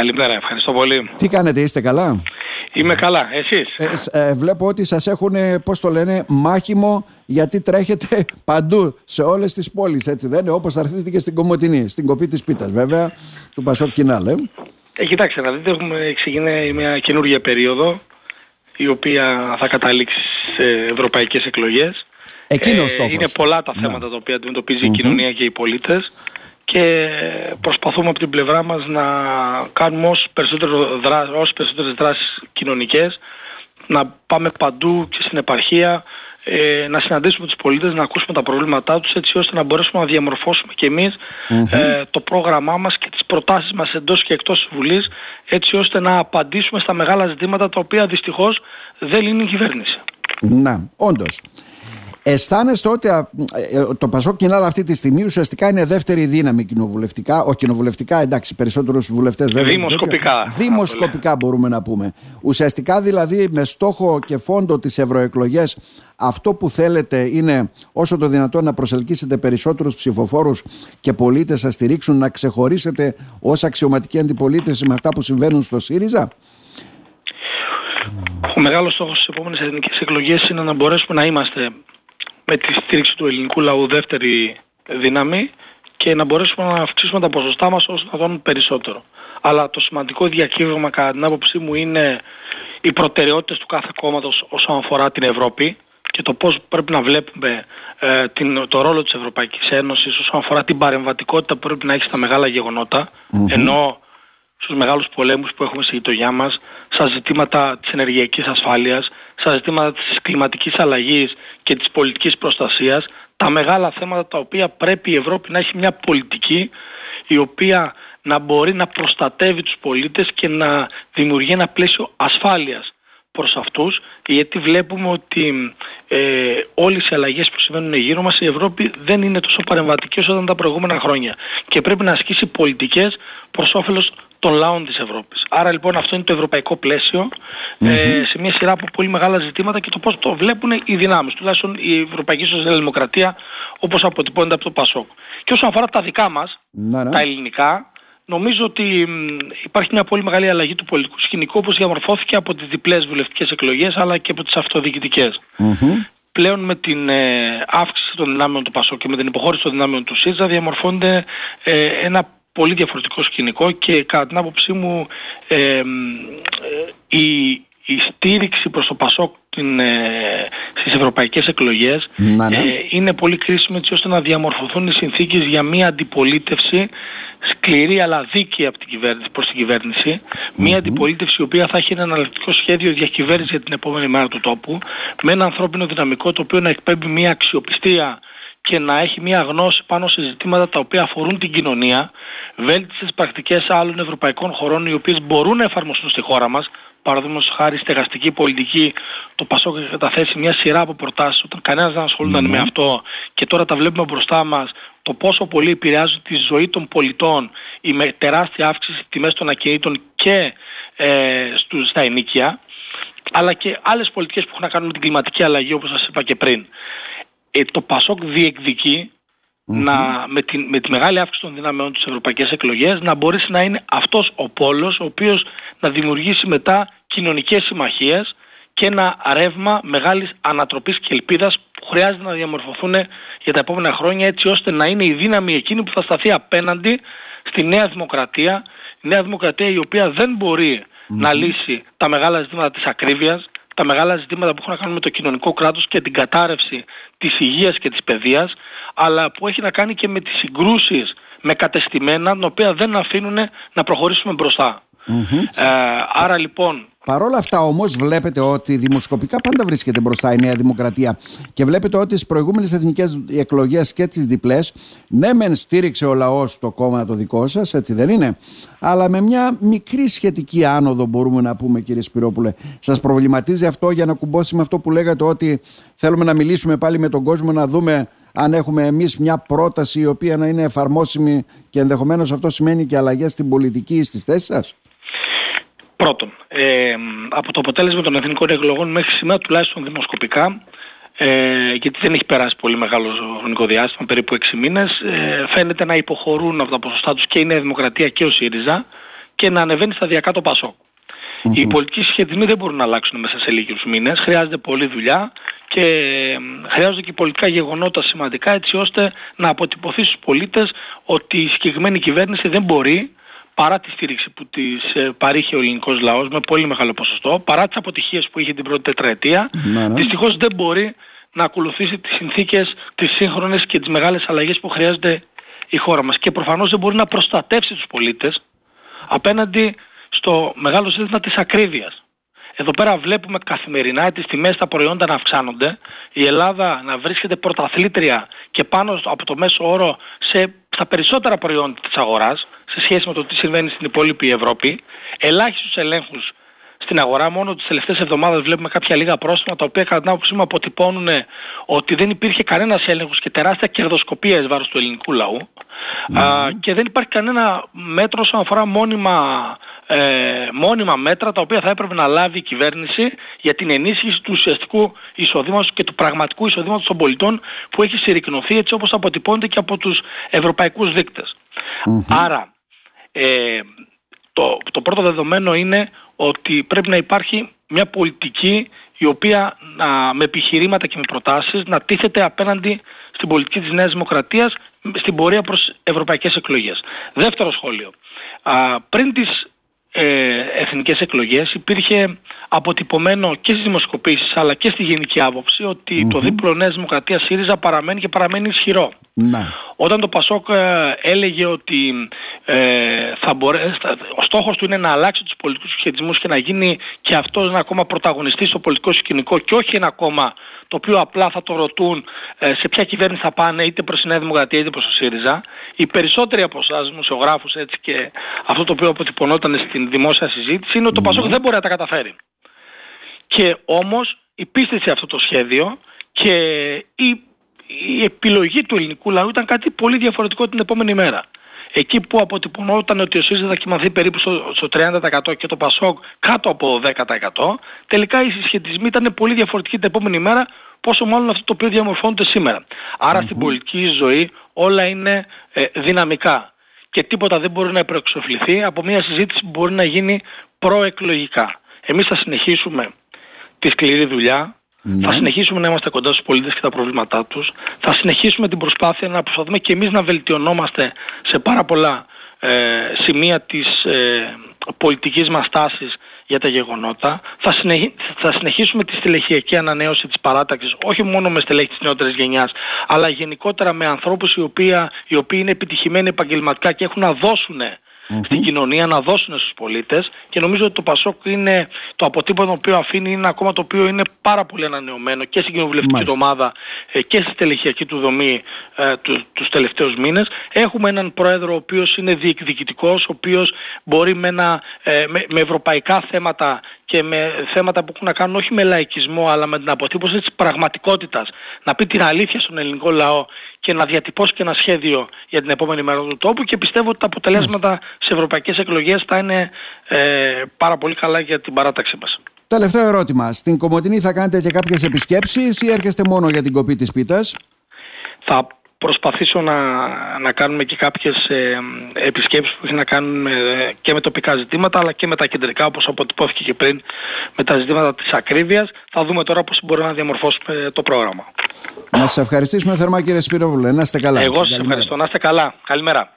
Καλημέρα, ευχαριστώ πολύ. Τι κάνετε, είστε καλά; Είμαι καλά, εσείς; Ε, ε, βλέπω ότι σας έχουν, πώς το λένε, μάχημο γιατί τρέχετε παντού σε όλες τις πόλεις, έτσι δεν είναι, όπως θα έρθετε και στην Κομωτινή, στην κοπή της Πίτας βέβαια, του Πασόκ Κινάλ. Ε. Ε, κοιτάξτε να δείτε, έχουμε ξεκινήσει μια καινούργια περίοδο η οποία θα καταλήξει σε ευρωπαϊκές εκλογές. Εκείνος ε, Είναι πολλά τα θέματα τα οποία αντιμετωπίζει η κοινωνία και οι πολίτες και προσπαθούμε από την πλευρά μας να κάνουμε όσες περισσότερες δράσεις, όσες περισσότερες δράσεις κοινωνικές, να πάμε παντού και στην επαρχία, ε, να συναντήσουμε τους πολίτες, να ακούσουμε τα προβλήματά τους έτσι ώστε να μπορέσουμε να διαμορφώσουμε και εμεις ε, το πρόγραμμά μας και τις προτάσεις μας εντός και εκτός της Βουλής έτσι ώστε να απαντήσουμε στα μεγάλα ζητήματα τα οποία δυστυχώς δεν είναι η κυβέρνηση. Να, όντως. Αισθάνεστε ότι ε, το Πασόκ Κινάλ αυτή τη στιγμή ουσιαστικά είναι δεύτερη δύναμη κοινοβουλευτικά. Όχι κοινοβουλευτικά, εντάξει, περισσότερους βουλευτές βέβαια. Δημοσκοπικά. Δημοσκοπικά μπορούμε να πούμε. Ουσιαστικά δηλαδή με στόχο και φόντο τις ευρωεκλογές, αυτό που θέλετε είναι όσο το δυνατόν να προσελκύσετε περισσότερους ψηφοφόρους και πολίτες να στηρίξουν, να ξεχωρίσετε ως αξιωματική αντιπολίτευση με αυτά που συμβαίνουν στο ΣΥΡΙΖΑ; Ο μεγάλος στόχος στις επόμενες εθνικές εκλογές είναι να μπορέσουμε να είμαστε με τη στήριξη του ελληνικού λαού δεύτερη δύναμη και να μπορέσουμε να αυξήσουμε τα ποσοστά μας όσο να δώνουν περισσότερο. Αλλά το σημαντικό διακύβευμα κατά την άποψή μου είναι οι προτεραιότητες του κάθε κόμματος όσον αφορά την Ευρώπη και το πώς πρέπει να βλέπουμε ε, την, το ρόλο της Ευρωπαϊκής Ένωσης όσον αφορά την παρεμβατικότητα που πρέπει να έχει στα μεγάλα ενώ στους μεγάλους πολέμους που έχουμε στη γειτονιά μας, στα ζητήματα της ενεργειακής ασφάλειας, στα ζητήματα της κλιματικής αλλαγής και της πολιτικής προστασίας, τα μεγάλα θέματα τα οποία πρέπει η Ευρώπη να έχει μια πολιτική η οποία να μπορεί να προστατεύει τους πολίτες και να δημιουργεί ένα πλαίσιο ασφάλειας προς αυτούς γιατί βλέπουμε ότι ε, όλες οι αλλαγές που συμβαίνουν γύρω μας η Ευρώπη δεν είναι τόσο παρεμβατική όσο ήταν τα προηγούμενα χρόνια και πρέπει να ασκήσει πολιτικές προς όφελος των λαών της Ευρώπης. Άρα λοιπόν αυτό είναι το ευρωπαϊκό ε, σε μια σειρά από πολύ μεγάλα ζητήματα και το πώς το βλέπουν οι δυνάμεις, τουλάχιστον η Ευρωπαϊκή Σοσιαλδημοκρατία όπως αποτυπώνεται από το ΠΑΣΟΚ. Και όσον αφορά τα δικά μας, ναι, ναι. τα ελληνικά, νομίζω ότι υπάρχει μια πολύ μεγάλη αλλαγή του πολιτικού σκηνικού όπως διαμορφώθηκε από τις διπλές βουλευτικές εκλογές αλλά και από τις αυτοδιοικητικές. Πλέον με την ε, αύξηση των δυνάμεων του ΠΑΣΟΚ και με την υποχώρηση των δυνάμεων του ΣΥΖΑ διαμορφώνεται ε, ένα πολύ διαφορετικό σκηνικό και κατά την άποψή μου ε, η, η στήριξη προς το ΠΑΣΟΚ την, ε, στις ευρωπαϊκές εκλογές ναι. Ε, είναι πολύ κρίσιμη έτσι ώστε να διαμορφωθούν οι συνθήκες για μια αντιπολίτευση σκληρή αλλά δίκαιη από την κυβέρνηση, προς την κυβέρνηση μια αντιπολίτευση η οποία θα έχει ένα αναλυτικό σχέδιο διακυβέρνηση για την επόμενη μέρα του τόπου με ένα ανθρώπινο δυναμικό το οποίο να εκπέμπει μια αξιοπιστία και να έχει μια γνώση πάνω σε ζητήματα τα οποία αφορούν την κοινωνία, βέλτιστες πρακτικές άλλων ευρωπαϊκών χωρών οι οποίες μπορούν να εφαρμοστούν στη χώρα μας, παραδείγματος χάρη στεγαστική πολιτική, το Πασόκ έχει καταθέσει μια σειρά από προτάσεις όταν κανένας δεν ασχολούνταν με αυτό. Και τώρα τα βλέπουμε μπροστά μας το πόσο πολύ επηρεάζουν τη ζωή των πολιτών η με τεράστια αύξηση τιμές των ακινήτων και ε, στους, στα ενίκια αλλά και άλλες πολιτικές που έχουν να κάνουν με την κλιματική αλλαγή όπως σας είπα και πριν ε, το Πασόκ διεκδικεί να, με, τη, με τη μεγάλη αύξηση των δυνάμεων της ευρωπαϊκές εκλογές να μπορέσει να είναι αυτός ο πόλος ο οποίος να δημιουργήσει μετά κοινωνικές συμμαχίες και ένα ρεύμα μεγάλης ανατροπής και ελπίδας που χρειάζεται να διαμορφωθούν για τα επόμενα χρόνια έτσι ώστε να είναι η δύναμη εκείνη που θα σταθεί απέναντι στη νέα δημοκρατία, η νέα δημοκρατία η οποία δεν μπορει να λύσει τα μεγάλα ζητήματα της ακρίβειας, τα μεγάλα ζητήματα που έχουν να κάνουν με το κοινωνικό κράτος και την κατάρρευση της υγείας και της παιδείας, αλλά που έχει να κάνει και με τις συγκρούσεις με κατεστημένα, τα οποία δεν αφήνουν να προχωρήσουμε Ε, άρα λοιπόν Παρ' όλα αυτά όμως βλέπετε ότι δημοσκοπικά πάντα βρίσκεται μπροστά η Νέα Δημοκρατία και βλέπετε ότι στις προηγούμενες εθνικές εκλογές και τις διπλές, ναι, μεν στήριξε ο λαός το κόμμα το δικό σας, έτσι δεν είναι, αλλά με μια μικρή σχετική άνοδο, μπορούμε να πούμε, κύριε Σπυρόπουλε. Σας προβληματίζει αυτό για να κουμπώσει με αυτό που λέγατε ότι θέλουμε να μιλήσουμε πάλι με τον κόσμο να δούμε αν έχουμε εμείς μια πρόταση η οποία να είναι εφαρμόσιμη και ενδεχομένως αυτό σημαίνει και αλλαγές στην πολιτική ή στις θέσεις σας; Πρώτον, ε, από το αποτέλεσμα των εθνικών εκλογών μέχρι σήμερα τουλάχιστον δημοσκοπικά ε, γιατί δεν έχει περάσει πολύ μεγάλο χρονικό διάστημα, περίπου 6 μήνες, ε, φαίνεται να υποχωρούν από τα ποσοστά τους και η Νέα Δημοκρατία και ο ΣΥΡΙΖΑ και να ανεβαίνει σταδιακά το πασοκ Οι πολιτικοί συσχετισμοί δεν μπορούν να αλλάξουν μέσα σε λίγους μήνες. Χρειάζεται πολλή δουλειά και χρειάζονται και πολιτικά γεγονότα σημαντικά έτσι ώστε να αποτυπωθεί στους πολίτες ότι η συγκεκριμένη κυβέρνηση δεν μπορεί παρά τη στήριξη που της ε, παρήχε ο ελληνικός λαός με πολύ μεγάλο ποσοστό, παρά τις αποτυχίες που είχε την πρώτη τετραετία, ναι, ναι. δυστυχώς δεν μπορεί να ακολουθήσει τις συνθήκες, τις σύγχρονες και τις μεγάλες αλλαγές που χρειάζεται η χώρα μας. Και προφανώς δεν μπορεί να προστατεύσει τους πολίτες απέναντι στο μεγάλο ζήτημα της ακρίβειας. Εδώ πέρα βλέπουμε καθημερινά τις τιμές στα προϊόντα να αυξάνονται, η Ελλάδα να βρίσκεται πρωταθλήτρια και πάνω από το μέσο όρο σε, στα περισσότερα προϊόντα της αγοράς, σε σχέση με το τι συμβαίνει στην υπόλοιπη Ευρώπη, ελάχιστους ελέγχους στην αγορά. Μόνο τις τελευταίες εβδομάδες βλέπουμε κάποια λίγα πρόστιμα τα οποία κατά την άποψή μου αποτυπώνουν ότι δεν υπήρχε κανένας έλεγχος και τεράστια κερδοσκοπία εις βάρος του ελληνικού λαού. Α, και δεν υπάρχει κανένα μέτρο όσον αφορά μόνιμα, ε, μόνιμα μέτρα τα οποία θα έπρεπε να λάβει η κυβέρνηση για την ενίσχυση του ουσιαστικού εισοδήματος και του πραγματικού εισοδήματος των πολιτών που έχει συρρυκνωθεί έτσι όπως αποτυπώνεται και από τους ευρωπαϊκούς Άρα ε, το, το πρώτο δεδομένο είναι ότι πρέπει να υπάρχει μια πολιτική η οποία να, με επιχειρήματα και με προτάσεις να τίθεται απέναντι στην πολιτική της Νέας Δημοκρατίας στην πορεία προς ευρωπαϊκές εκλογές. Δεύτερο σχόλιο. Α, πριν τις ε, εθνικές εκλογές υπήρχε αποτυπωμένο και στις δημοσκοπήσεις αλλά και στη γενική άποψη το δίπλο Νέας Δημοκρατίας ΣΥΡΙΖΑ παραμένει και παραμένει ισχυρό. Ναι. Όταν το Πασόκ ε, έλεγε ότι ε, θα μπορέσει, ο στόχος του είναι να αλλάξει τους πολιτικούς σχετισμούς και να γίνει και αυτός ένα ακόμα πρωταγωνιστής στο πολιτικό σκηνικό και όχι ένα κόμμα το οποίο απλά θα το ρωτούν ε, σε ποια κυβέρνηση θα πάνε είτε προς τη Νέα Δημοκρατία είτε προς το ΣΥΡΙΖΑ. Οι περισσότεροι από εσάς μουσιογράφους έτσι και αυτό το οποίο αποτυπωνόταν στην δημόσια συζήτηση είναι ότι το Πασόκ δεν μπορεί να τα καταφέρει. Και όμως υπίστησε αυτό το σχέδιο και η η επιλογή του ελληνικού λαού ήταν κάτι πολύ διαφορετικό την επόμενη μέρα. Εκεί που αποτυπωνόταν ότι ο ΣΥΡΙΖΑ θα κοιμαθεί περίπου στο, 30% και το ΠΑΣΟΚ κάτω από 10%, τελικά οι συσχετισμοί ήταν πολύ διαφορετικοί την επόμενη μέρα, πόσο μάλλον αυτό το οποίο διαμορφώνεται σήμερα. στην πολιτική ζωή όλα είναι ε, δυναμικά και τίποτα δεν μπορεί να προεξοφληθεί από μια συζήτηση που μπορεί να γίνει προεκλογικά. Εμείς θα συνεχίσουμε τη σκληρή δουλειά, ναι. Θα συνεχίσουμε να είμαστε κοντά στους πολίτες και τα προβλήματά τους. Θα συνεχίσουμε την προσπάθεια να προσπαθούμε και εμείς να βελτιωνόμαστε σε πάρα πολλά ε, σημεία της ε, πολιτικής μας τάσης για τα γεγονότα. Θα, θα συνεχίσουμε τη στελεχειακή ανανέωση της παράταξης, όχι μόνο με στελέχη της νεότερης γενιάς, αλλά γενικότερα με ανθρώπους οι οποίοι, οι οποίοι είναι επιτυχημένοι επαγγελματικά και έχουν να δώσουν στην κοινωνία να δώσουν στους πολίτες και νομίζω ότι το Πασόκ είναι το αποτύπωμα το οποίο αφήνει είναι ακόμα το οποίο είναι πάρα πολύ ανανεωμένο και στην κοινοβουλευτική ομάδα ε, και στη στελεχειακή του δομή ε, του, τους τελευταίους μήνες. Έχουμε έναν πρόεδρο ο οποίος είναι διεκδικητικός, ο οποίος μπορεί με, ένα, ε, με, με ευρωπαϊκά θέματα και με θέματα που έχουν να κάνουν όχι με λαϊκισμό αλλά με την αποτύπωση της πραγματικότητας. Να πει την αλήθεια στον ελληνικό λαό και να διατυπώσει και ένα σχέδιο για την επόμενη μέρα του τόπου και πιστεύω ότι τα αποτελέσματα σε ευρωπαϊκές εκλογές θα είναι ε, πάρα πολύ καλά για την παράταξή μας. Τελευταίο ερώτημα. Στην Κομωτινή θα κάνετε και κάποιες επισκέψεις ή έρχεστε μόνο για την κοπή της πίτας; Θα προσπαθήσω να, να κάνουμε και κάποιες ε, επισκέψεις που έχει να κάνουν και με τοπικά ζητήματα αλλά και με τα κεντρικά όπως αποτυπώθηκε και πριν με τα ζητήματα της ακρίβειας. Θα δούμε τώρα πώς μπορούμε να διαμορφώσουμε το πρόγραμμα. Να σας ευχαριστήσουμε θερμά κύριε Σπυρόβουλε. Να είστε καλά. Εγώ σας ευχαριστώ. Να είστε καλά. Καλημέρα.